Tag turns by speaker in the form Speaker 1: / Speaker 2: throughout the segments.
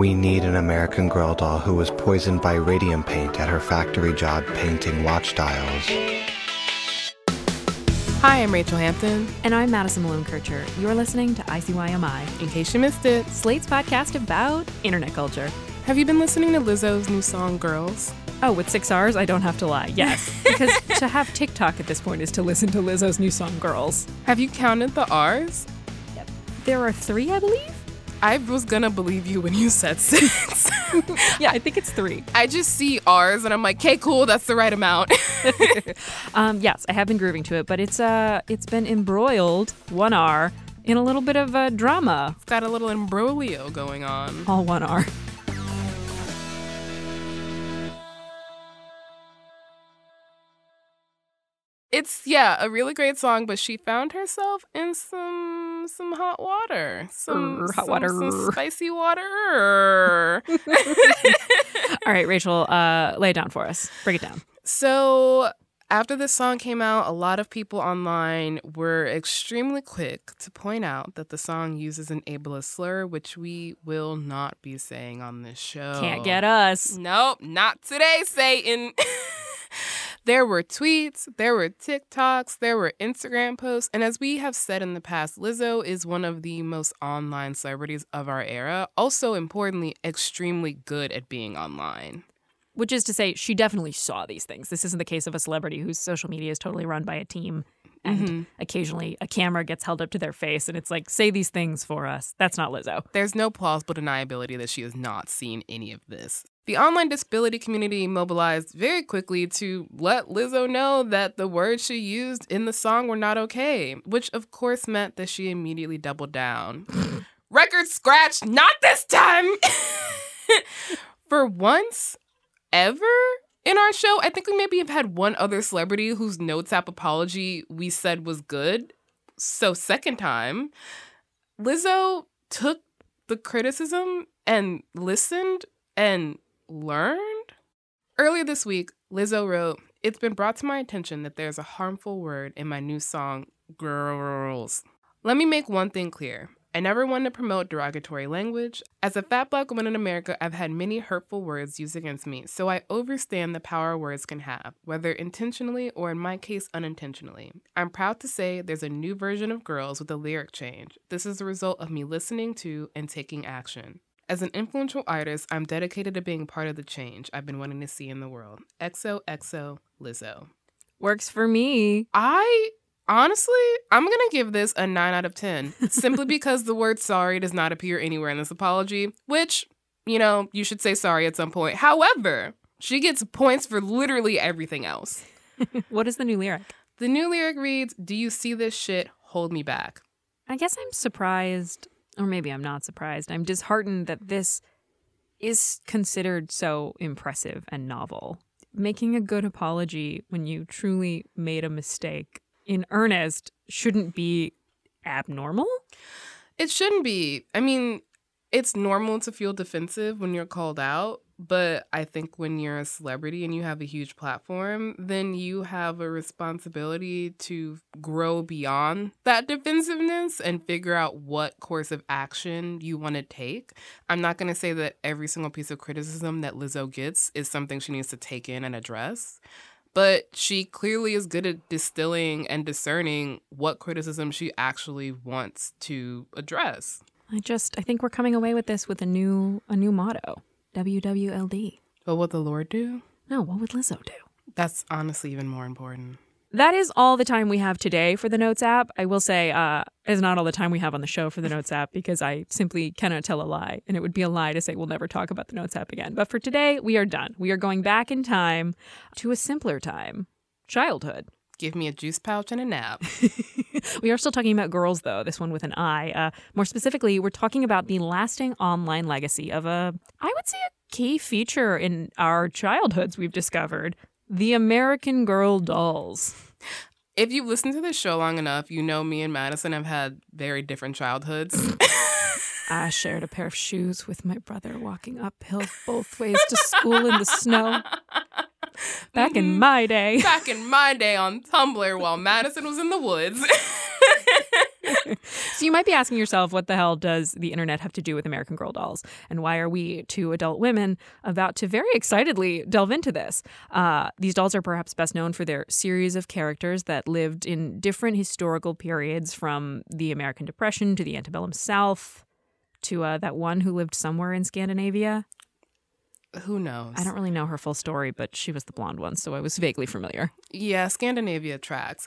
Speaker 1: We need an American Girl doll who was poisoned by radium paint at her factory job painting watch dials.
Speaker 2: Hi, I'm Rachel Hampton.
Speaker 3: And I'm Madison Malone Kircher. You're listening to ICYMI,
Speaker 2: In case you missed it,
Speaker 3: Slate's podcast about internet culture.
Speaker 2: have you been listening to Lizzo's new song, Girls?
Speaker 3: Oh, with six R's, I don't have to lie. Yes. because to have TikTok at this point is to listen to Lizzo's new song, Girls.
Speaker 2: Have you counted the R's? Yep.
Speaker 3: There are three, I believe?
Speaker 2: I was gonna believe you when you said six.
Speaker 3: Yeah, I think it's three.
Speaker 2: I just see R's and I'm like, okay, cool, that's the right amount.
Speaker 3: Um, yes, I have been grooving to it, but it's uh, it's been embroiled, one R, in a little bit of uh, drama.
Speaker 2: it's got a little imbroglio going on.
Speaker 3: All one R.
Speaker 2: It's yeah, a really great song, but she found herself in some some hot water, some,
Speaker 3: hot
Speaker 2: some-
Speaker 3: water.
Speaker 2: some spicy water.
Speaker 3: All right, Rachel, uh, lay it down for us. Break it down.
Speaker 2: So, after this song came out, a lot of people online were extremely quick to point out that the song uses an ableist slur, which we will not be saying on this show.
Speaker 3: Can't get us.
Speaker 2: Nope, not today, Satan. there were tweets, there were TikToks, there were Instagram posts, and as we have said in the past, Lizzo is one of the most online celebrities of our era. Also, importantly, extremely good at being online.
Speaker 3: Which is to say, she definitely saw these things. This isn't the case of a celebrity whose social media is totally run by a team and
Speaker 2: Mhm.
Speaker 3: occasionally a camera gets held up to their face and it's like, say these things for us. That's not Lizzo.
Speaker 2: There's no plausible deniability that she has not seen any of this. The online disability community mobilized very quickly to let Lizzo know that the words she used in the song were not okay, which of course meant that she immediately doubled down. Record scratch, not this time! For once ever in our show, I think we maybe have had one other celebrity whose notes app apology we said was good. So, second time, Lizzo took the criticism and listened and learned. Earlier this week, Lizzo wrote, It's been brought to my attention that there's a harmful word in my new song, Girls. Let me make one thing clear. I never want to promote derogatory language. As a fat black woman in America, I've had many hurtful words used against me, so I understand the power words can have, whether intentionally or in my case, unintentionally. I'm proud to say there's a new version of Girls with a lyric change. This is the result of me listening to and taking action. As an influential artist, I'm dedicated to being part of the change I've been wanting to see in the world. XOXO Lizzo.
Speaker 3: Works for me.
Speaker 2: I honestly, I'm going to give this a 9 out of 10 simply because the word sorry does not appear anywhere in this apology, which, you know, you should say sorry at some point. However, she gets points for literally everything else.
Speaker 3: What is the new lyric?
Speaker 2: The new lyric reads, Do you see this shit? Hold me back.
Speaker 3: I guess I'm surprised, or maybe I'm not surprised. I'm disheartened that this is considered so impressive and novel. Making a good apology when you truly made a mistake in earnest shouldn't be abnormal.
Speaker 2: It shouldn't be. I mean, it's normal to feel defensive when you're called out, but I think when you're a celebrity and you have a huge platform, then you have a responsibility to grow beyond that defensiveness and figure out what course of action you want to take. I'm not going to say that every single piece of criticism that Lizzo gets is something she needs to take in and address. But she clearly is good at distilling and discerning what criticism she actually wants to address.
Speaker 3: I just I think we're coming away with this with a new a new motto. WWLD.
Speaker 2: But what would the Lord do?
Speaker 3: No, what would Lizzo do?
Speaker 2: That's honestly even more important.
Speaker 3: That is all the time we have today for the Notes app. I will say, uh, is not all the time we have on the show for the Notes app because I simply cannot tell a lie. And it would be a lie to say we'll never talk about the Notes app again. But for today, we are done. We are going back in time to a simpler time childhood.
Speaker 2: Give me a juice pouch and a nap.
Speaker 3: we are still talking about girls, though, this one with an I. Uh, more specifically, we're talking about the lasting online legacy of a, I would say, a key feature in our childhoods we've discovered the American Girl dolls.
Speaker 2: If you listen to this show long enough, you know me and Madison have had very different childhoods.
Speaker 3: I shared a pair of shoes with my brother walking uphill both ways to school in the snow. Back in my day.
Speaker 2: Back in my day on Tumblr while Madison was in the woods.
Speaker 3: so you might be asking yourself, what the hell does the internet have to do with American Girl dolls? And why are we, two adult women, about to very excitedly delve into this? Uh, these dolls are perhaps best known for their series of characters that lived in different historical periods from the American Depression to the antebellum South to uh, that one who lived somewhere in Scandinavia.
Speaker 2: Who knows?
Speaker 3: I don't really know her full story, but she was the blonde one, so I was vaguely familiar.
Speaker 2: Yeah, Scandinavia tracks.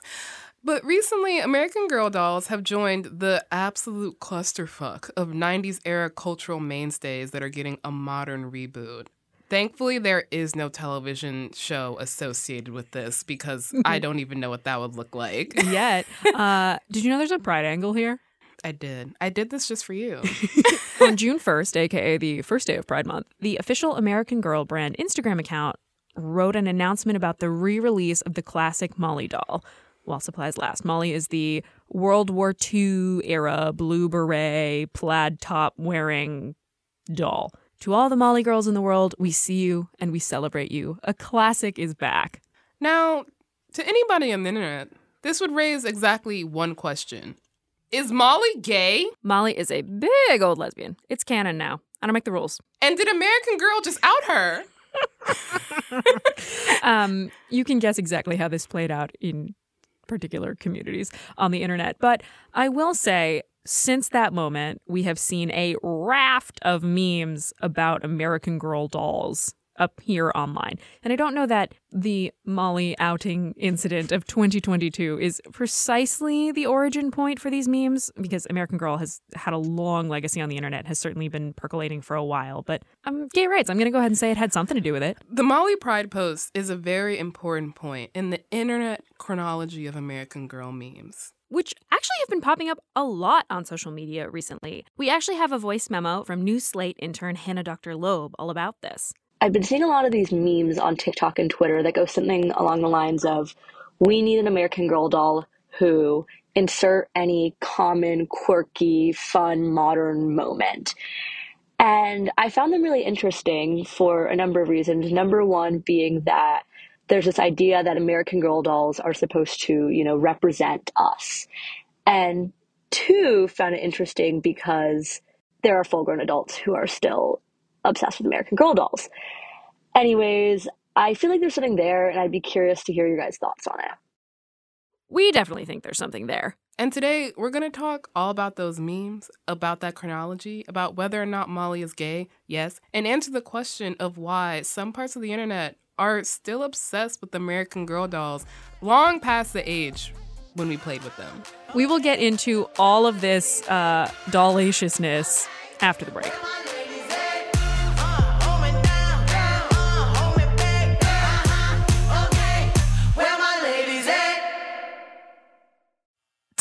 Speaker 2: But recently, American Girl dolls have joined the absolute clusterfuck of 90s era cultural mainstays that are getting a modern reboot. Thankfully, there is no television show associated with this because I don't even know what that would look like.
Speaker 3: Yet, uh, did you know there's a pride angle here?
Speaker 2: I did. I did this just for you.
Speaker 3: On June 1st, aka the first day of Pride Month, the official American Girl brand Instagram account wrote an announcement about the re release of the classic Molly doll. While supplies last, Molly is the World War II era blue beret, plaid top wearing doll. To all the Molly girls in the world, we see you and we celebrate you. A classic is back.
Speaker 2: Now, to anybody on the internet, this would raise exactly one question Is Molly gay?
Speaker 3: Molly is a big old lesbian. It's canon now. I don't make the rules.
Speaker 2: And did American Girl just out her?
Speaker 3: um, you can guess exactly how this played out in particular communities on the internet. But I will say, since that moment, we have seen a raft of memes about American Girl dolls up here online. And I don't know that the Molly outing incident of 2022 is precisely the origin point for these memes because American Girl has had a long legacy on the internet, has certainly been percolating for a while. But um, gay rights, I'm going to go ahead and say it had something to do with it.
Speaker 2: The Molly Pride post is a very important point in the internet chronology of American Girl memes
Speaker 3: which actually have been popping up a lot on social media recently. We actually have a voice memo from New Slate intern Hannah Dr. Loeb all about this.
Speaker 4: I've been seeing a lot of these memes on TikTok and Twitter that go something along the lines of we need an American Girl doll who insert any common, quirky, fun, modern moment. And I found them really interesting for a number of reasons. Number one being that there's this idea that American Girl dolls are supposed to, you know, represent us. And two, found it interesting because there are full grown adults who are still obsessed with American Girl dolls. Anyways, I feel like there's something there, and I'd be curious to hear your guys' thoughts on it.
Speaker 3: We definitely think there's something there.
Speaker 2: And today we're going to talk all about those memes, about that chronology, about whether or not Molly is gay, yes, and answer the question of why some parts of the internet are still obsessed with American Girl dolls long past the age when we played with them.
Speaker 3: We will get into all of this uh, dollaciousness after the break.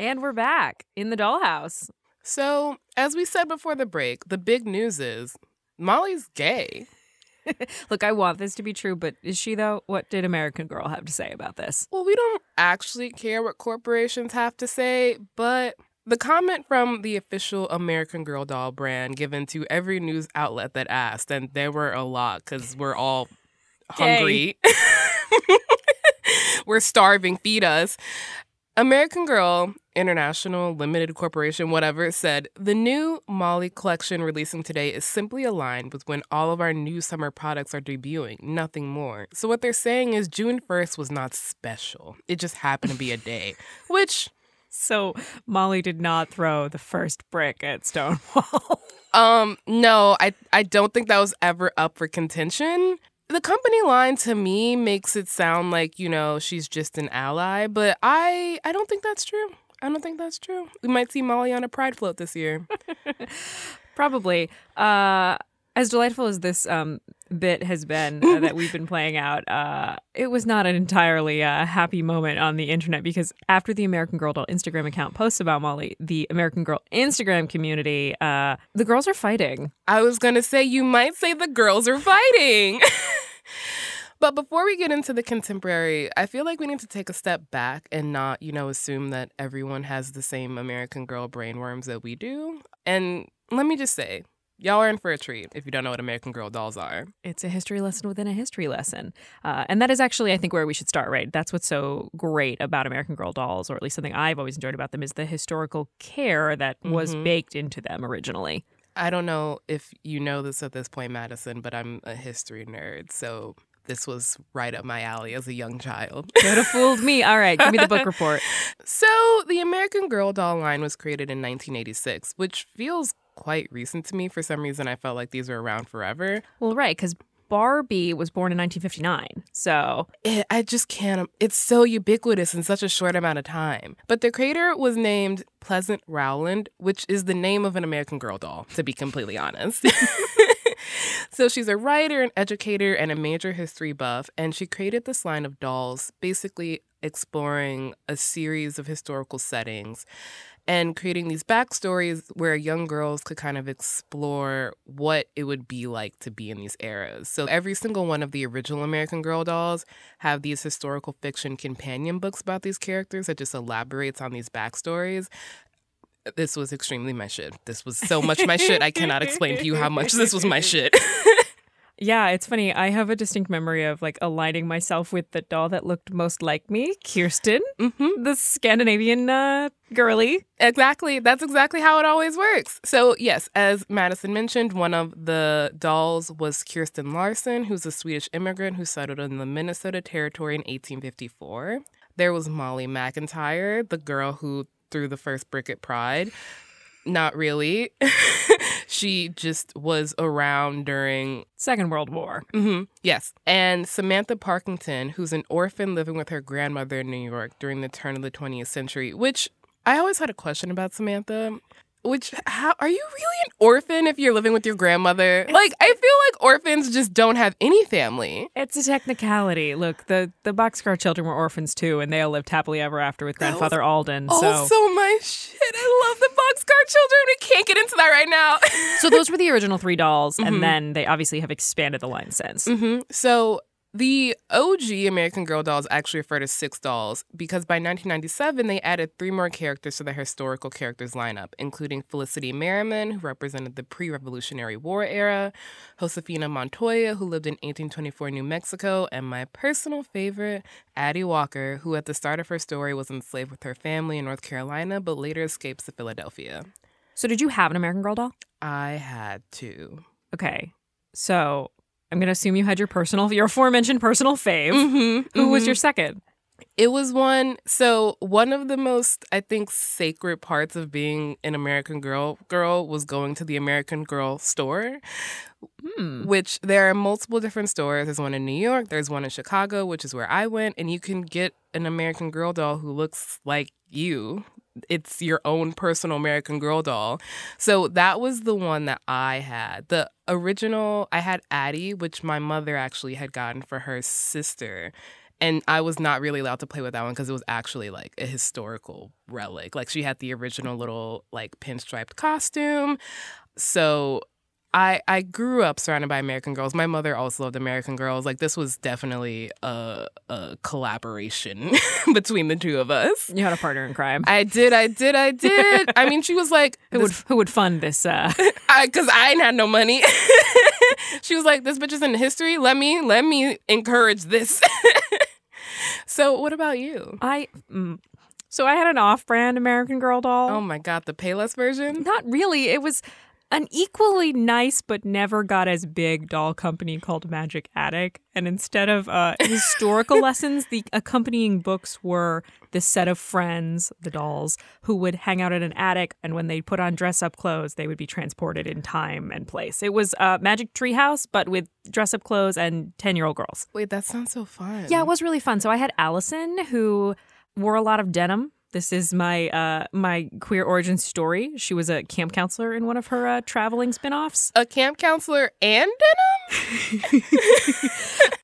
Speaker 3: And we're back in the dollhouse.
Speaker 2: So, as we said before the break, the big news is Molly's gay.
Speaker 3: Look, I want this to be true, but is she though? What did American Girl have to say about this?
Speaker 2: Well, we don't actually care what corporations have to say, but the comment from the official American Girl doll brand given to every news outlet that asked, and there were a lot because we're all hungry. we're starving, feed us. American Girl International Limited Corporation, whatever, said the new Molly collection releasing today is simply aligned with when all of our new summer products are debuting, nothing more. So, what they're saying is June 1st was not special. It just happened to be a day, which
Speaker 3: So Molly did not throw the first brick at Stonewall.
Speaker 2: Um, no, I I don't think that was ever up for contention. The company line to me makes it sound like, you know, she's just an ally, but I I don't think that's true. I don't think that's true. We might see Molly on a pride float this year.
Speaker 3: Probably. Uh, as delightful as this um, bit has been uh, that we've been playing out, uh, it was not an entirely uh, happy moment on the internet because after the American Girl doll Instagram account posts about Molly, the American Girl Instagram community, uh, the girls are fighting.
Speaker 2: I was going to say you might say the girls are fighting. But before we get into the contemporary, I feel like we need to take a step back and not, you know, assume that everyone has the same American Girl brainworms that we do. And let me just say, Y'all are in for a treat if you don't know what American Girl dolls are.
Speaker 3: It's a history lesson within a history lesson. Uh, and that is actually, I think, where we should start, right? That's what's so great about American Girl dolls, or at least something I've always enjoyed about them, is the historical care that was
Speaker 2: Mhm.
Speaker 3: baked into them originally.
Speaker 2: I don't know if you know this at this point, Madison, but I'm a history nerd. So this was right up my alley as a young child.
Speaker 3: Could have fooled me. All right, give me the book report.
Speaker 2: So, the American Girl doll line was created in 1986, which feels quite recent to me. For some reason, I felt like these were around forever.
Speaker 3: Well, right, because Barbie was born in 1959. So
Speaker 2: It, I just can't. It's so ubiquitous in such a short amount of time. But the creator was named Pleasant Rowland, which is the name of an American Girl doll, to be completely honest. so she's a writer, an educator, and a major history buff. And she created this line of dolls, basically exploring a series of historical settings and creating these backstories where young girls could kind of explore what it would be like to be in these eras. So every single one of the original American Girl dolls have these historical fiction companion books about these characters that just elaborates on these backstories. This was extremely my shit. This was so much my shit. I cannot explain to you how much this was my shit.
Speaker 3: yeah, it's funny. I have a distinct memory of like aligning myself with the doll that looked most like me, Kirsten,
Speaker 2: hmm
Speaker 3: the Scandinavian uh, girly.
Speaker 2: Exactly. That's exactly how it always works. So, yes, as Madison mentioned, one of the dolls was Kirsten Larson, who's a Swedish immigrant who settled in the Minnesota Territory in 1854. There was Molly McIntyre, the girl who threw the first brick at Pride. Not really. she just was around during
Speaker 3: Second World War.
Speaker 2: hmm Yes. And Samantha Parkington, who's an orphan living with her grandmother in New York during the turn of the 20th century, which I always had a question about Samantha. Which, how are you really an orphan if you're living with your grandmother? Like, I feel like orphans just don't have any family.
Speaker 3: It's a technicality. Look, the the boxcar children were orphans too, and they all lived happily ever after with
Speaker 2: That
Speaker 3: grandfather Alden. Oh so,
Speaker 2: Also, my shit. I love the boxcar children. We can't get into that right now.
Speaker 3: so those were the original three dolls,
Speaker 2: Mhm.
Speaker 3: and then they obviously have expanded the line since.
Speaker 2: hmm So the OG American Girl dolls actually refer to six dolls because by 1997 they added three more characters to the historical characters lineup, including Felicity Merriman, who represented the pre-Revolutionary War era, Josefina Montoya, who lived in 1824 New Mexico, and my personal favorite, Addy Walker, who at the start of her story was enslaved with her family in North Carolina, but later escapes to Philadelphia.
Speaker 3: So, did you have an American Girl doll?
Speaker 2: I had two.
Speaker 3: Okay, so I'm gonna assume you had your personal, your aforementioned personal fave.
Speaker 2: Mm-hmm,
Speaker 3: Who was your second?
Speaker 2: It was one. So one of the most, I think, sacred parts of being an American Girl girl was going to the American Girl store,
Speaker 3: Hmm.
Speaker 2: which there are multiple different stores. There's one in New York. There's one in Chicago, which is where I went, and you can get an American Girl doll who looks like you. It's your own personal American Girl doll. So that was the one that I had. The original, I had Addy, which my mother actually had gotten for her sister and I was not really allowed to play with that one because it was actually like a historical relic. Like she had the original little like pinstriped costume. So I I grew up surrounded by American Girls. My mother also loved American Girls. Like this was definitely a a collaboration between the two of us.
Speaker 3: You had a partner in crime.
Speaker 2: I did, I did, I did. I mean, she was like,
Speaker 3: who would who would fund this? Uh,
Speaker 2: because I, ain't had no money. she was like, "This bitch is in history. Let me let me encourage this." so, what about you?
Speaker 3: I mm, so I had an off-brand American Girl doll.
Speaker 2: Oh my god, the Payless version.
Speaker 3: Not really. It was an equally nice but never got as big doll company called Magic Attic. And instead of uh, historical lessons, the accompanying books were the set of friends, the dolls, who would hang out in an attic. And when they put on dress up clothes, they would be transported in time and place. It was a Magic Treehouse, but with dress up clothes and 10 year old girls.
Speaker 2: Wait, that sounds so fun.
Speaker 3: Yeah, it was really fun. So I had Allison, who wore a lot of denim this is my uh, my queer origin story. She was a camp counselor in one of her uh, traveling spin-offs.
Speaker 2: A camp counselor and denim?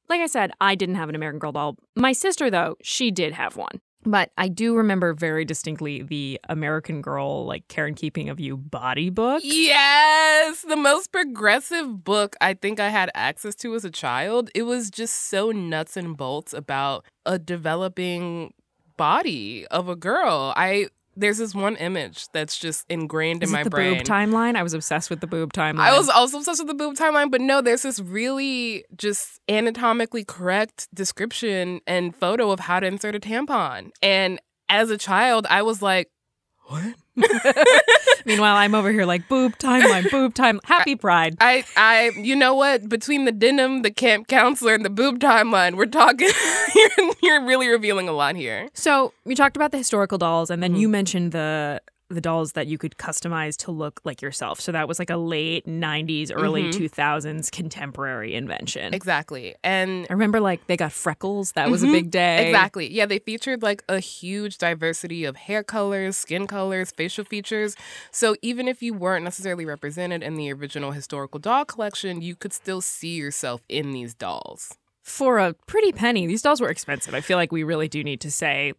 Speaker 3: like I said, I didn't have an American Girl doll. My sister though, she did have one. But I do remember very distinctly the American Girl, like Care and Keeping of You body book.
Speaker 2: Yes, the most progressive book I think I had access to as a child. It was just so nuts and bolts about a developing body of a girl. I there's this one image that's just ingrained
Speaker 3: Is
Speaker 2: in my
Speaker 3: the
Speaker 2: brain.
Speaker 3: Boob timeline. I was obsessed with the boob timeline.
Speaker 2: I was also obsessed with the boob timeline, but no, there's this really just anatomically correct description and photo of how to insert a tampon. And as a child, I was like, what?
Speaker 3: Meanwhile, I'm over here like boob timeline, boob time. Happy Pride.
Speaker 2: I, I, you know what? Between the denim, the camp counselor, and the boob timeline, we're talking. you're, you're really revealing a lot here.
Speaker 3: So we talked about the historical dolls, and then you mm-hmm. mentioned the the dolls that you could customize to look like yourself. So that was like a late 90s, early mm-hmm. 2000s contemporary invention.
Speaker 2: Exactly. And
Speaker 3: I remember like they got freckles. That was a mm-hmm. big day.
Speaker 2: Exactly. Yeah, they featured like a huge diversity of hair colors, skin colors, facial features. So even if you weren't necessarily represented in the original historical doll collection, you could still see yourself in these dolls.
Speaker 3: For a pretty penny, these dolls were expensive. I feel like we really do need to say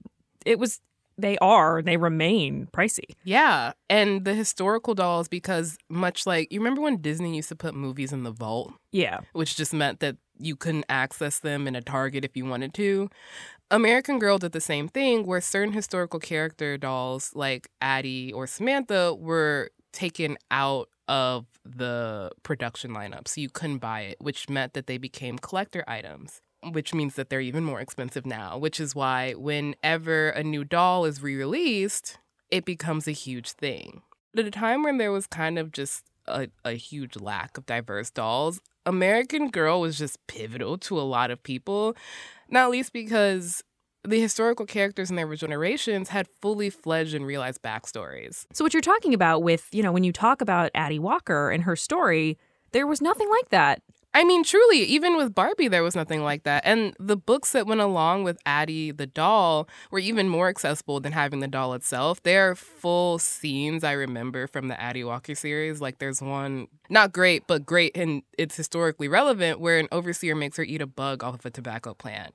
Speaker 3: it was they are, they remain pricey.
Speaker 2: Yeah. And the historical dolls, because much like you remember when Disney used to put movies in the vault,
Speaker 3: Yeah.
Speaker 2: which just meant that you couldn't access them in a Target if you wanted to. American Girl did the same thing where certain historical character dolls like Addy or Samantha were taken out of the production lineup. So you couldn't buy it, which meant that they became collector items, which means that they're even more expensive now, which is why whenever a new doll is re released, it becomes a huge thing. At a time when there was kind of just a, a huge lack of diverse dolls, American Girl was just pivotal to a lot of people, not least because the historical characters in their generations had fully fledged and realized backstories.
Speaker 3: So what you're talking about with, you know, when you talk about Addy Walker and her story, there was nothing like that.
Speaker 2: I mean, truly, even with Barbie, there was nothing like that. And the books that went along with Addy the doll were even more accessible than having the doll itself. There are full scenes I remember from the Addy Walker series. Like, there's one, not great, but great, and it's historically relevant, where an overseer makes her eat a bug off of a tobacco plant.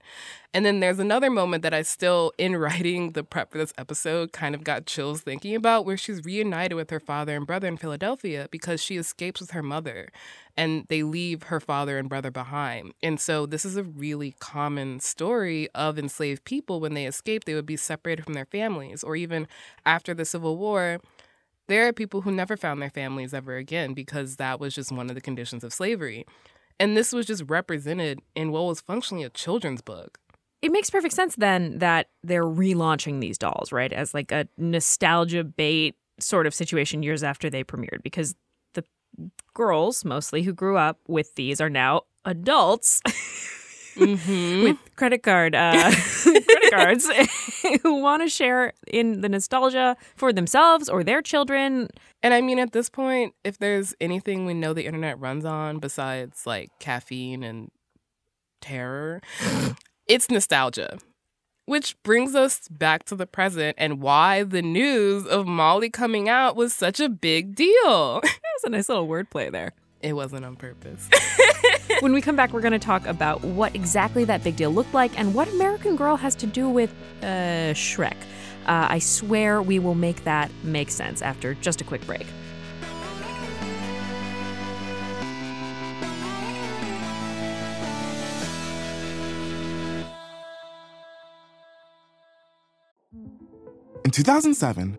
Speaker 2: And then there's another moment that I still, in writing the prep for this episode, kind of got chills thinking about, where she's reunited with her father and brother in Philadelphia because she escapes with her mother and they leave her father and brother behind. And so this is a really common story of enslaved people when they escape, they would be separated from their families, or even after the Civil War. There are people who never found their families ever again because that was just one of the conditions of slavery. And this was just represented in what was functionally a children's book.
Speaker 3: It makes perfect sense then that they're relaunching these dolls, right? As like a nostalgia bait sort of situation years after they premiered because girls mostly who grew up with these are now adults
Speaker 2: Mm-hmm.
Speaker 3: with credit card uh, credit cards who want to share in the nostalgia for themselves or their children.
Speaker 2: And I mean, at this point, if there's anything we know the internet runs on besides like caffeine and terror, it's nostalgia. Which brings us back to the present and why the news of Molly coming out was such a big deal.
Speaker 3: That's a nice little wordplay there.
Speaker 2: It wasn't on purpose.
Speaker 3: When we come back, we're going to talk about what exactly that big deal looked like and what American Girl has to do with uh, Shrek. Uh, I swear we will make that make sense after just a quick break.
Speaker 5: In 2007,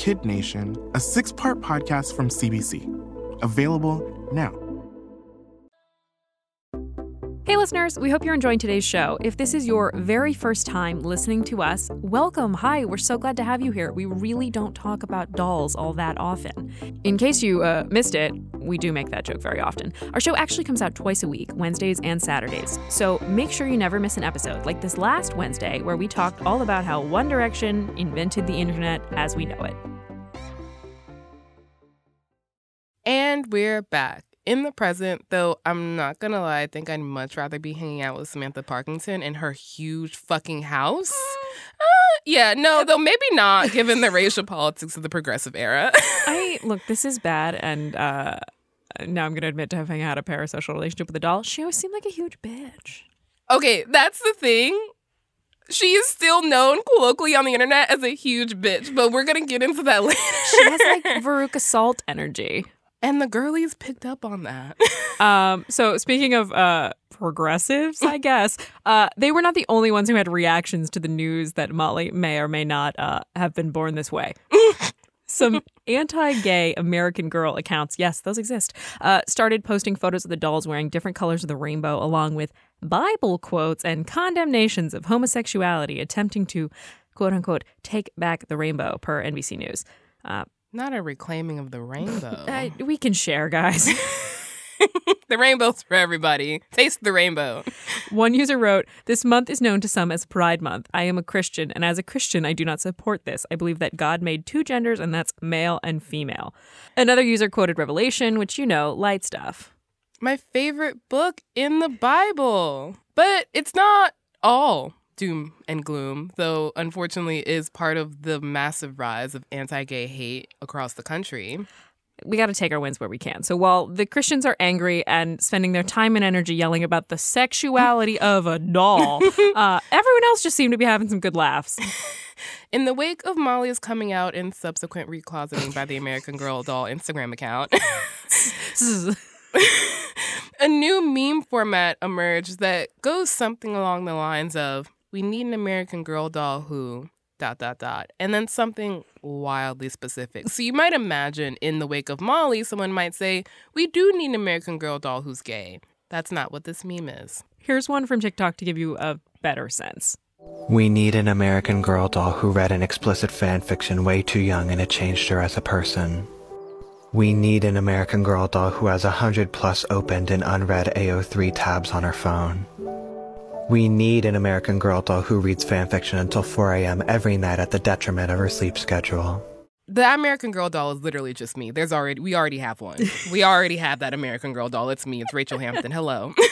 Speaker 5: Kid Nation, a six part podcast from CBC. Available now.
Speaker 3: Hey, listeners, we hope you're enjoying today's show. If this is your very first time listening to us, welcome. Hi, we're so glad to have you here. We really don't talk about dolls all that often. In case you uh, missed it, we do make that joke very often. Our show actually comes out twice a week, Wednesdays and Saturdays. So make sure you never miss an episode, like this last Wednesday, where we talked all about how One Direction invented the internet as we know it.
Speaker 2: And we're back. In the present, though, I'm not gonna lie, I think I'd much rather be hanging out with Samantha Parkinson in her huge fucking house. Uh, yeah, no, though maybe not, given the racial politics of the progressive era.
Speaker 3: I look, this is bad, and uh, now I'm to admit to having had a parasocial relationship with a doll. She always seemed like a huge bitch.
Speaker 2: okay, that's the thing. She is still known colloquially on the internet as a huge bitch, but we're gonna get into that later.
Speaker 3: She has like Veruca Salt energy.
Speaker 2: And the girlies picked up on that.
Speaker 3: Um, so speaking of uh, progressives, I guess uh, they were not the only ones who had reactions to the news that Molly may or may not uh, have been born this way. Some anti-gay American Girl accounts, yes, those exist, uh, started posting photos of the dolls wearing different colors of the rainbow, along with Bible quotes and condemnations of homosexuality, attempting to "quote unquote" take back the rainbow. Per NBC News.
Speaker 2: Not a reclaiming of the rainbow.
Speaker 3: I- we can share, guys.
Speaker 2: the rainbow's for everybody. Taste the rainbow.
Speaker 3: One user wrote, This month is known to some as Pride Month. I am a Christian, and as a Christian, I do not support this. I believe that God made two genders, and that's male and female. Another user quoted Revelation, which you know, light stuff.
Speaker 2: My favorite book in the Bible. But it's not all doom and gloom, though unfortunately is part of the massive rise of anti-gay hate across the country.
Speaker 3: We got to take our wins where we can. So while the Christians are angry and spending their time and energy yelling about the sexuality of a doll, uh, everyone else just seemed to be having some good laughs.
Speaker 2: In the wake of Molly's coming out and subsequent recloseting by the American Girl doll Instagram account, a new meme format emerged that goes something along the lines of we need an American Girl doll who dot dot dot and then something wildly specific. So you might imagine in the wake of Molly someone might say we do need an American Girl doll who's gay. That's not what this meme is.
Speaker 3: Here's one from TikTok to give you a better sense.
Speaker 1: We need an American Girl doll who read an explicit fan fiction way too young and it changed her as a person. We need an American Girl doll who has a hundred plus opened and unread AO3 tabs on her phone. We need an American Girl doll who reads fanfiction until 4 a.m. every night at the detriment of her sleep schedule.
Speaker 2: The American Girl doll is literally just me. There's already we already have one. we already have that American Girl doll. It's me. It's Rachel Hampton. Hello.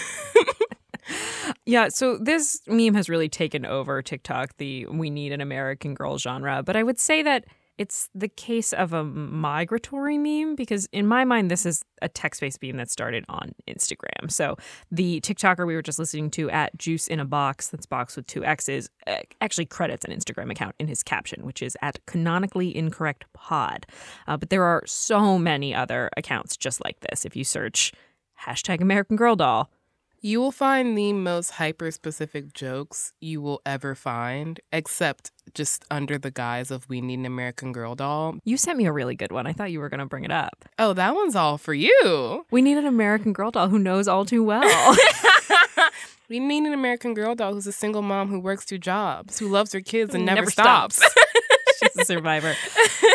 Speaker 3: Yeah, so this meme has really taken over TikTok, the we need an American girl genre. But I would say that it's the case of a migratory meme because, in my mind, this is a text based meme that started on Instagram. So the TikToker we were just listening to at Juice in a Box, that's box with two X's, uh, actually credits an Instagram account in his caption, which is at canonically incorrect pod. Uh, but there are so many other accounts just like this. If you search hashtag American Girl Doll,
Speaker 2: You will find the most hyper specific jokes you will ever find, except just under the guise of we need an American Girl doll.
Speaker 3: you sent me a really good one. I thought you were going to bring it up.
Speaker 2: Oh, that one's all for you.
Speaker 3: We need an American Girl doll who knows all too well.
Speaker 2: We need an American Girl doll who's a single mom who works two jobs, who loves her kids and never,
Speaker 3: Never
Speaker 2: stops.
Speaker 3: stops. She's a survivor.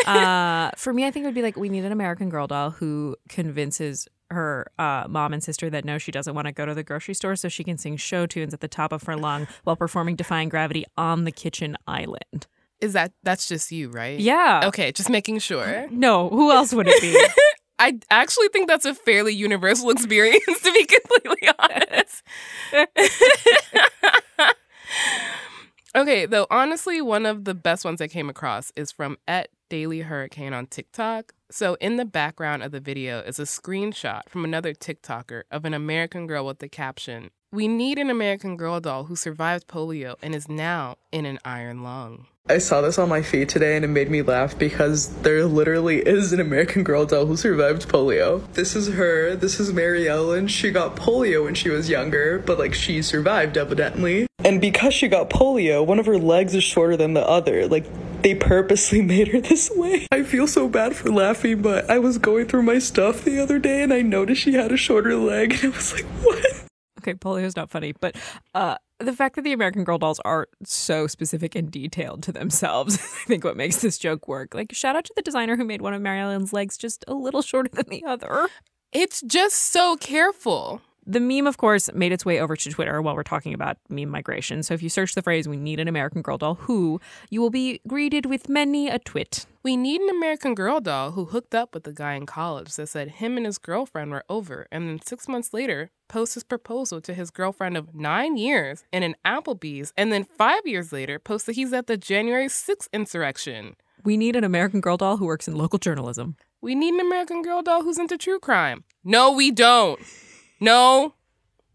Speaker 3: Uh, for me, I think it would be like we need an American Girl doll who convinces her uh, mom and sister that know she doesn't want to go to the grocery store so she can sing show tunes at the top of her lung while performing Defying Gravity on the kitchen island.
Speaker 2: Is that that's just you, right?
Speaker 3: Yeah.
Speaker 2: Okay, just making sure.
Speaker 3: No, who else would it be?
Speaker 2: I actually think that's a fairly universal experience, to be completely honest. okay, though, honestly, one of the best ones I came across is from at Daily Hurricane on TikTok. So, in the background of the video is a screenshot from another TikToker of an American girl with the caption, We need an American Girl doll who survived polio and is now in an iron lung.
Speaker 6: I saw this on my feed today and it made me laugh because there literally is an American Girl doll who survived polio. This is her. This is Maryellen. She got polio when she was younger, but like she survived evidently. And because she got polio, one of her legs is shorter than the other. Like they purposely made her this way. I feel so bad for laughing, but I was going through my stuff the other day and I noticed she had a shorter leg and I was like, what?
Speaker 3: Okay, polio's not funny, but uh, the fact that the American Girl dolls are so specific and detailed to themselves, I think what makes this joke work. Like, shout out to the designer who made one of Marilyn's legs just a little shorter than the other.
Speaker 2: It's just so careful.
Speaker 3: The meme, of course, made its way over to Twitter while we're talking about meme migration. So if you search the phrase, we need an American Girl doll who, you will be greeted with many a twit.
Speaker 2: We need an American Girl doll who hooked up with a guy in college that said him and his girlfriend were over, and then six months later posts his proposal to his girlfriend of nine years in an Applebee's, and then five years later posts that he's at the January 6th insurrection.
Speaker 3: We need an American Girl doll who works in local journalism.
Speaker 2: We need an American Girl doll who's into true crime. No, we don't. No,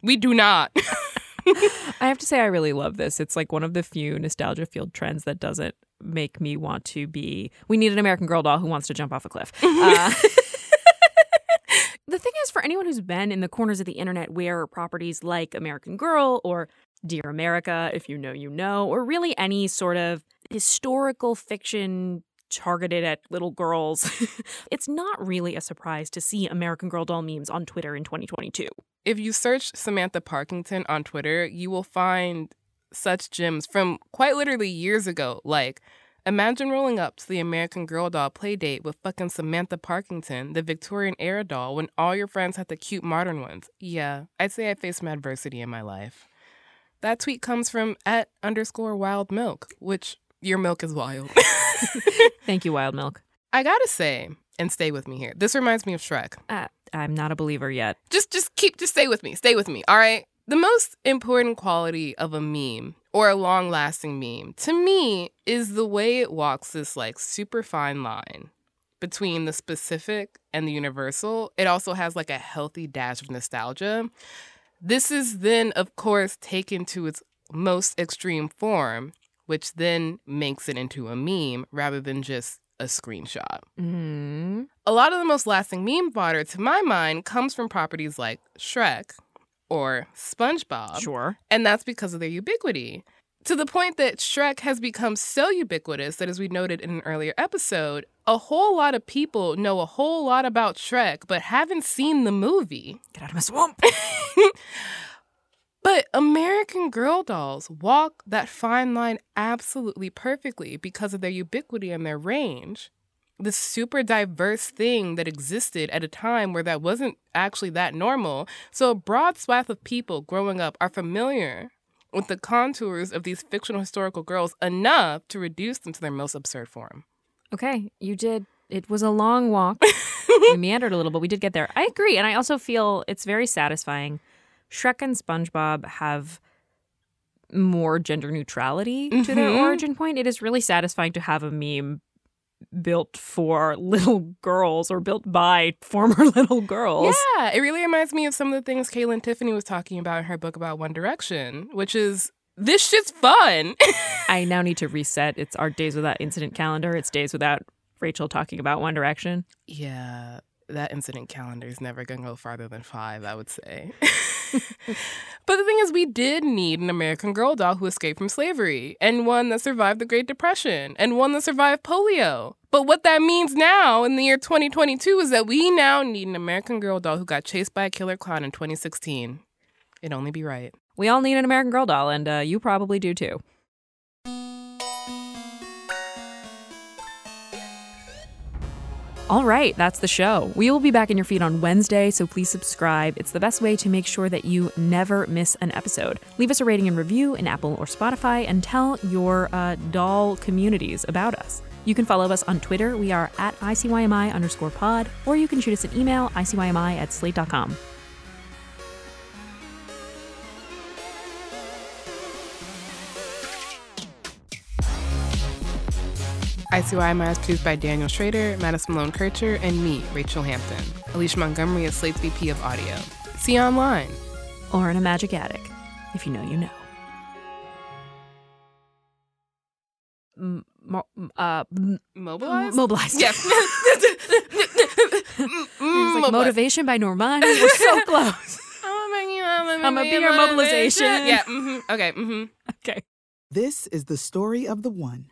Speaker 2: we do not.
Speaker 3: I have to say, I really love this. It's like one of the few nostalgia field trends that doesn't make me want to be. We need an American Girl doll who wants to jump off a cliff. Uh, the thing is, for anyone who's been in the corners of the internet where properties like American Girl or Dear America, if you know, you know, or really any sort of historical fiction targeted at little girls, it's not really a surprise to see American Girl doll memes on Twitter in 2022.
Speaker 2: If you search Samantha Parkington on Twitter, you will find such gems from quite literally years ago. Like, imagine rolling up to the American Girl doll playdate with fucking Samantha Parkington, the Victorian era doll, when all your friends had the cute modern ones. Yeah, I'd say I faced some adversity in my life. That tweet comes from at underscore wild milk, which your milk is wild.
Speaker 3: Thank you, Wild Milk.
Speaker 2: I gotta say, and stay with me here. This reminds me of Shrek.
Speaker 3: Uh, I'm not a believer yet.
Speaker 2: Just just keep just stay with me. Stay with me. All right. The most important quality of a meme or a long-lasting meme to me is the way it walks this like super fine line between the specific and the universal. It also has like a healthy dash of nostalgia. This is then of course taken to its most extreme form, which then makes it into a meme rather than just a screenshot.
Speaker 3: Mm.
Speaker 2: A lot of the most lasting meme fodder, to my mind, comes from properties like Shrek or SpongeBob.
Speaker 3: Sure.
Speaker 2: And that's because of their ubiquity. To the point that Shrek has become so ubiquitous that, as we noted in an earlier episode, a whole lot of people know a whole lot about Shrek but haven't seen the movie.
Speaker 3: Get out of my swamp.
Speaker 2: But American Girl dolls walk that fine line absolutely perfectly because of their ubiquity and their range. This super diverse thing that existed at a time where that wasn't actually that normal. So, a broad swath of people growing up are familiar with the contours of these fictional historical girls enough to reduce them to their most absurd form.
Speaker 3: Okay, you did. It was a long walk. we meandered a little, but we did get there. I agree. And I also feel it's very satisfying. Shrek and SpongeBob have more gender neutrality to their
Speaker 2: Mhm.
Speaker 3: origin point. It is really satisfying to have a meme built for little girls or built by former little girls.
Speaker 2: Yeah, it really reminds me of some of the things Kaitlyn Tiffany was talking about in her book about One Direction, which is this shit's fun.
Speaker 3: I now need to reset. It's our days without incident calendar. It's days without Rachel talking about One Direction.
Speaker 2: yeah, that incident calendar is never going to go farther than five, I would say. but the thing is, we did need an American Girl doll who escaped from slavery, and one that survived the Great Depression, and one that survived polio. But what that means now in the year 2022 is that we now need an American Girl doll who got chased by a killer clown in 2016. It'd only be right.
Speaker 3: We all need an American Girl doll, and uh, you probably do too. All right, that's the show. We will be back in your feed on Wednesday, so please subscribe. It's the best way to make sure that you never miss an episode. Leave us a rating and review in Apple or Spotify and tell your uh, doll communities about us. You can follow us on Twitter. We are at ICYMI underscore pod, or you can shoot us an email, ICYMI at slate.com.
Speaker 2: ICYMI is produced by Daniel Schroeder, Madison Malone Kircher, and me, Rachel Hampton. Alicia Montgomery is Slate's VP of Audio. See you online.
Speaker 3: Or in a magic attic. If you know, you know. M- mo- uh, m-
Speaker 2: Mobilized?
Speaker 3: mobilized.
Speaker 2: Yes.
Speaker 3: It was like motivation by Normani. We're so close.
Speaker 2: I'm
Speaker 3: a beer mobilization.
Speaker 2: Yeah. hmm Okay. hmm
Speaker 3: okay.
Speaker 7: This is the story of the one.